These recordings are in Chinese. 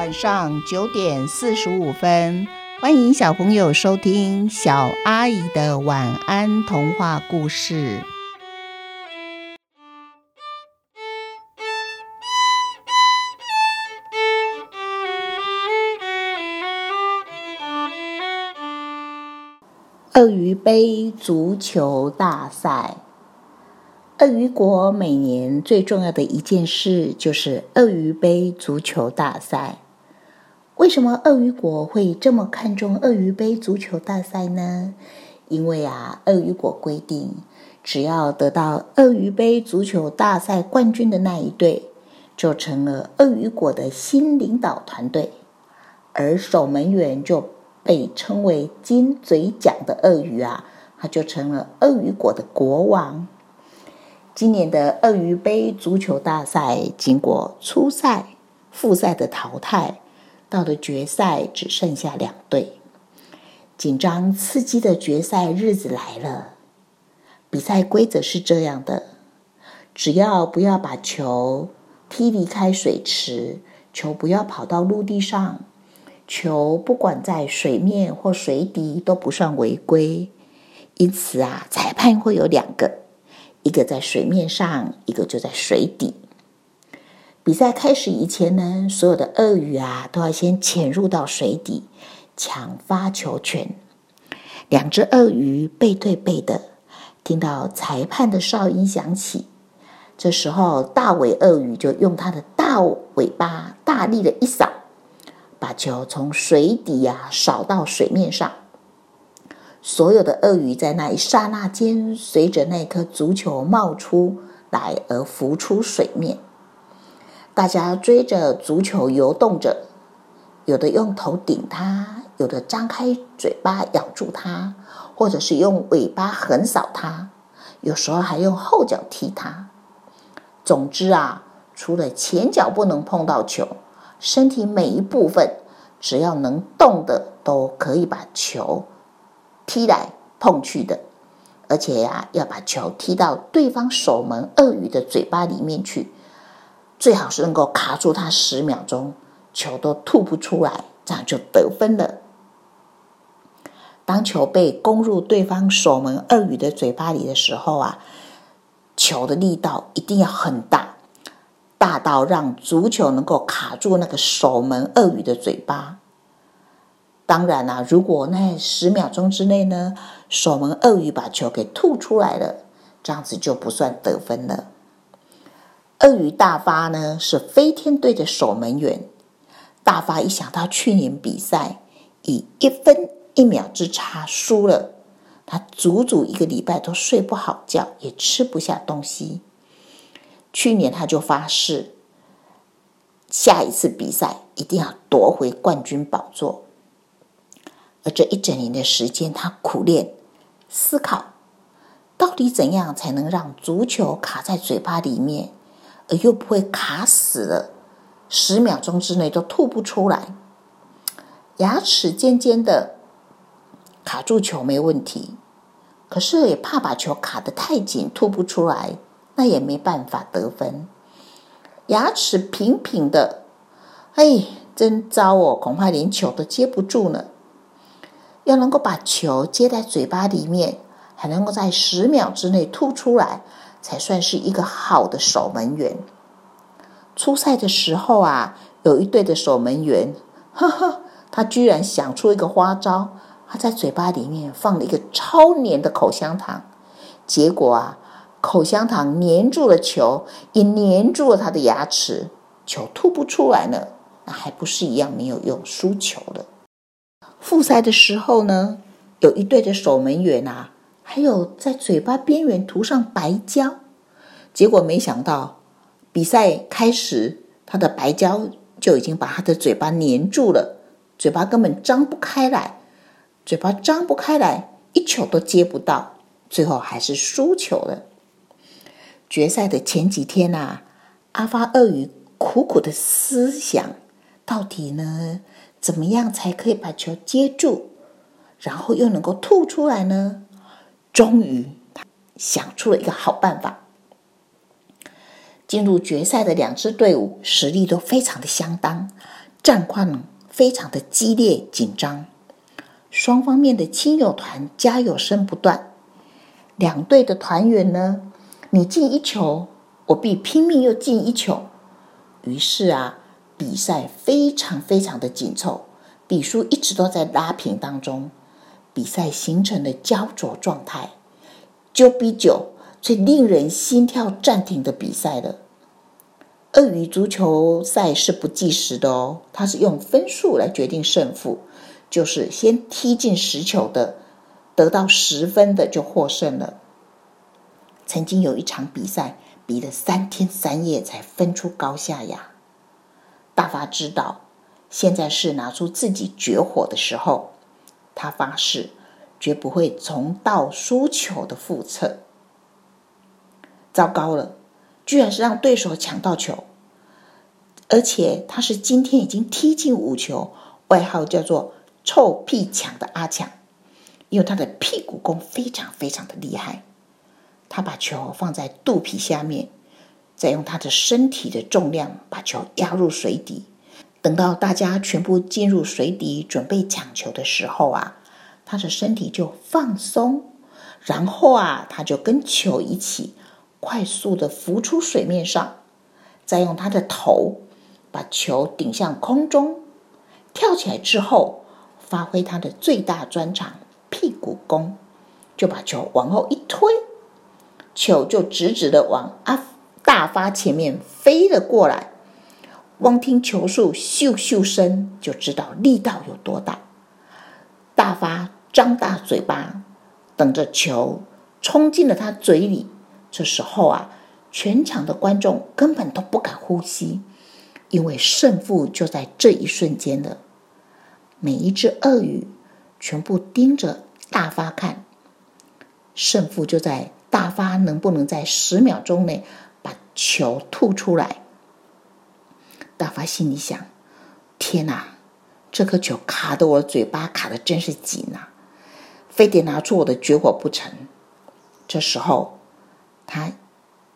晚上九点四十五分，欢迎小朋友收听小阿姨的晚安童话故事。鳄鱼杯足球大赛。鳄鱼国每年最重要的一件事就是鳄鱼杯足球大赛。为什么鳄鱼国会这么看重鳄鱼杯足球大赛呢？因为啊，鳄鱼国规定，只要得到鳄鱼杯足球大赛冠军的那一队，就成了鳄鱼国的新领导团队，而守门员就被称为金嘴奖的鳄鱼啊，他就成了鳄鱼国的国王。今年的鳄鱼杯足球大赛经过初赛、复赛的淘汰，到了决赛只剩下两队。紧张刺激的决赛日子来了。比赛规则是这样的：只要不要把球踢离开水池，球不要跑到陆地上，球不管在水面或水底都不算违规。因此啊，裁判会有两个。一个在水面上，一个就在水底。比赛开始以前呢，所有的鳄鱼啊都要先潜入到水底抢发球权。两只鳄鱼背对背的，听到裁判的哨音响起，这时候大尾鳄鱼就用它的大尾巴大力的一扫，把球从水底呀扫到水面上。所有的鳄鱼在那一刹那间，随着那颗足球冒出来而浮出水面。大家追着足球游动着，有的用头顶它，有的张开嘴巴咬住它，或者是用尾巴横扫它，有时候还用后脚踢它。总之啊，除了前脚不能碰到球，身体每一部分只要能动的，都可以把球。踢来碰去的，而且呀，要把球踢到对方守门鳄鱼的嘴巴里面去，最好是能够卡住它十秒钟，球都吐不出来，这样就得分了。当球被攻入对方守门鳄鱼的嘴巴里的时候啊，球的力道一定要很大，大到让足球能够卡住那个守门鳄鱼的嘴巴。当然啦，如果那十秒钟之内呢，守门鳄鱼把球给吐出来了，这样子就不算得分了。鳄鱼大发呢是飞天队的守门员，大发一想到去年比赛以一分一秒之差输了，他足足一个礼拜都睡不好觉，也吃不下东西。去年他就发誓，下一次比赛一定要夺回冠军宝座。而这一整年的时间，他苦练、思考，到底怎样才能让足球卡在嘴巴里面，又不会卡死了，十秒钟之内都吐不出来。牙齿尖尖的卡住球没问题，可是也怕把球卡得太紧，吐不出来，那也没办法得分。牙齿平平的，哎，真糟哦，恐怕连球都接不住呢。要能够把球接在嘴巴里面，还能够在十秒之内吐出来，才算是一个好的守门员。初赛的时候啊，有一队的守门员，呵呵，他居然想出一个花招，他在嘴巴里面放了一个超黏的口香糖，结果啊，口香糖粘住了球，也粘住了他的牙齿，球吐不出来呢，那还不是一样没有用，输球了。复赛的时候呢，有一队的守门员啊，还有在嘴巴边缘涂上白胶，结果没想到比赛开始，他的白胶就已经把他的嘴巴粘住了，嘴巴根本张不开来，嘴巴张不开来，一球都接不到，最后还是输球了。决赛的前几天呐，阿发鳄鱼苦苦的思想，到底呢？怎么样才可以把球接住，然后又能够吐出来呢？终于，他想出了一个好办法。进入决赛的两支队伍实力都非常的相当，战况非常的激烈紧张，双方面的亲友团加油声不断。两队的团员呢，你进一球，我必拼命又进一球。于是啊，比赛非常非常的紧凑，比数一直都在拉平当中，比赛形成了焦灼状态。九比九，最令人心跳暂停的比赛了。鳄鱼足球赛是不计时的哦，它是用分数来决定胜负，就是先踢进十球的，得到十分的就获胜了。曾经有一场比赛，比了三天三夜才分出高下呀。大发知道现在是拿出自己绝活的时候，他发誓绝不会重蹈输球的覆辙。糟糕了！居然是让对手抢到球，而且他是今天已经踢进五球，外号叫做“臭屁抢”的阿强，因为他的屁股功非常非常的厉害。他把球放在肚皮下面，再用他的身体的重量把球压入水底。等到大家全部进入水底准备抢球的时候啊，他的身体就放松，然后啊，他就跟球一起。快速的浮出水面上，再用他的头把球顶向空中，跳起来之后，发挥他的最大专长屁股功，就把球往后一推，球就直直的往阿大发前面飞了过来。光听球速咻咻声，就知道力道有多大。大发张大嘴巴，等着球冲进了他嘴里。这时候啊，全场的观众根本都不敢呼吸，因为胜负就在这一瞬间了。每一只鳄鱼全部盯着大发看，胜负就在大发能不能在十秒钟内把球吐出来。大发心里想：天哪，这颗球卡的我嘴巴卡的真是紧啊，非得拿出我的绝活不成。这时候。他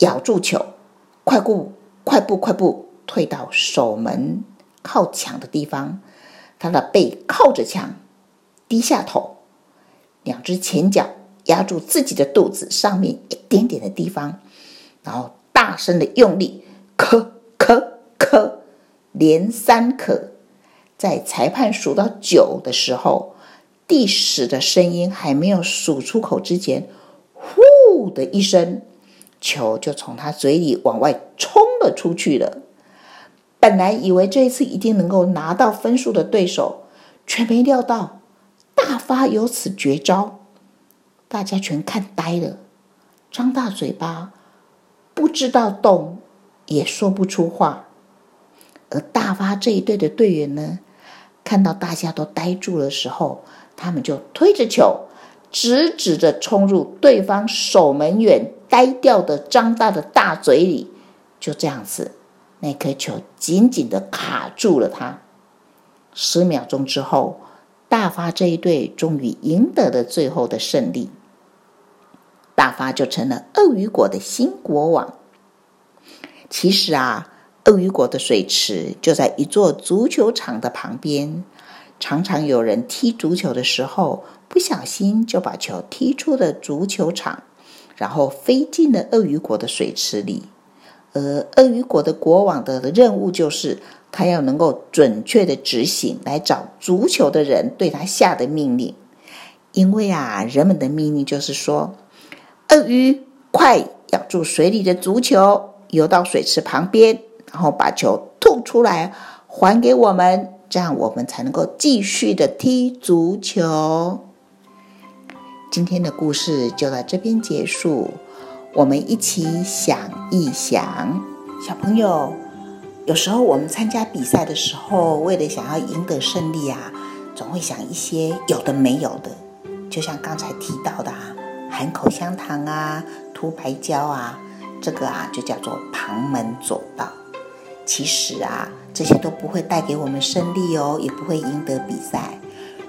咬住球，快步、快步、快步退到守门靠墙的地方。他的背靠着墙，低下头，两只前脚压住自己的肚子上面一点点的地方，然后大声的用力，咳咳咳，连三可。在裁判数到九的时候，第十的声音还没有数出口之前，呼的一声。球就从他嘴里往外冲了出去了。本来以为这一次一定能够拿到分数的对手，却没料到大发有此绝招，大家全看呆了，张大嘴巴，不知道动，也说不出话。而大发这一队的队员呢，看到大家都呆住的时候，他们就推着球，直直的冲入对方守门员。呆掉的、张大的大嘴里，就这样子，那颗球紧紧的卡住了他。十秒钟之后，大发这一队终于赢得了最后的胜利，大发就成了鳄鱼国的新国王。其实啊，鳄鱼国的水池就在一座足球场的旁边，常常有人踢足球的时候，不小心就把球踢出了足球场。然后飞进了鳄鱼国的水池里，而鳄鱼国的国王的任务就是，他要能够准确的执行来找足球的人对他下的命令。因为啊，人们的命令就是说，鳄鱼快咬住水里的足球，游到水池旁边，然后把球吐出来还给我们，这样我们才能够继续的踢足球。今天的故事就到这边结束，我们一起想一想，小朋友，有时候我们参加比赛的时候，为了想要赢得胜利啊，总会想一些有的没有的，就像刚才提到的啊，含口香糖啊，涂白胶啊，这个啊就叫做旁门左道。其实啊，这些都不会带给我们胜利哦，也不会赢得比赛。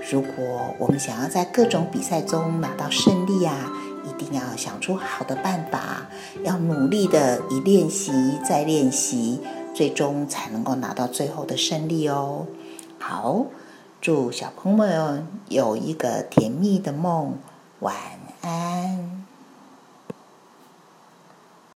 如果我们想要在各种比赛中拿到胜利啊，一定要想出好的办法，要努力的一练习再练习，最终才能够拿到最后的胜利哦。好，祝小朋友有一个甜蜜的梦，晚安。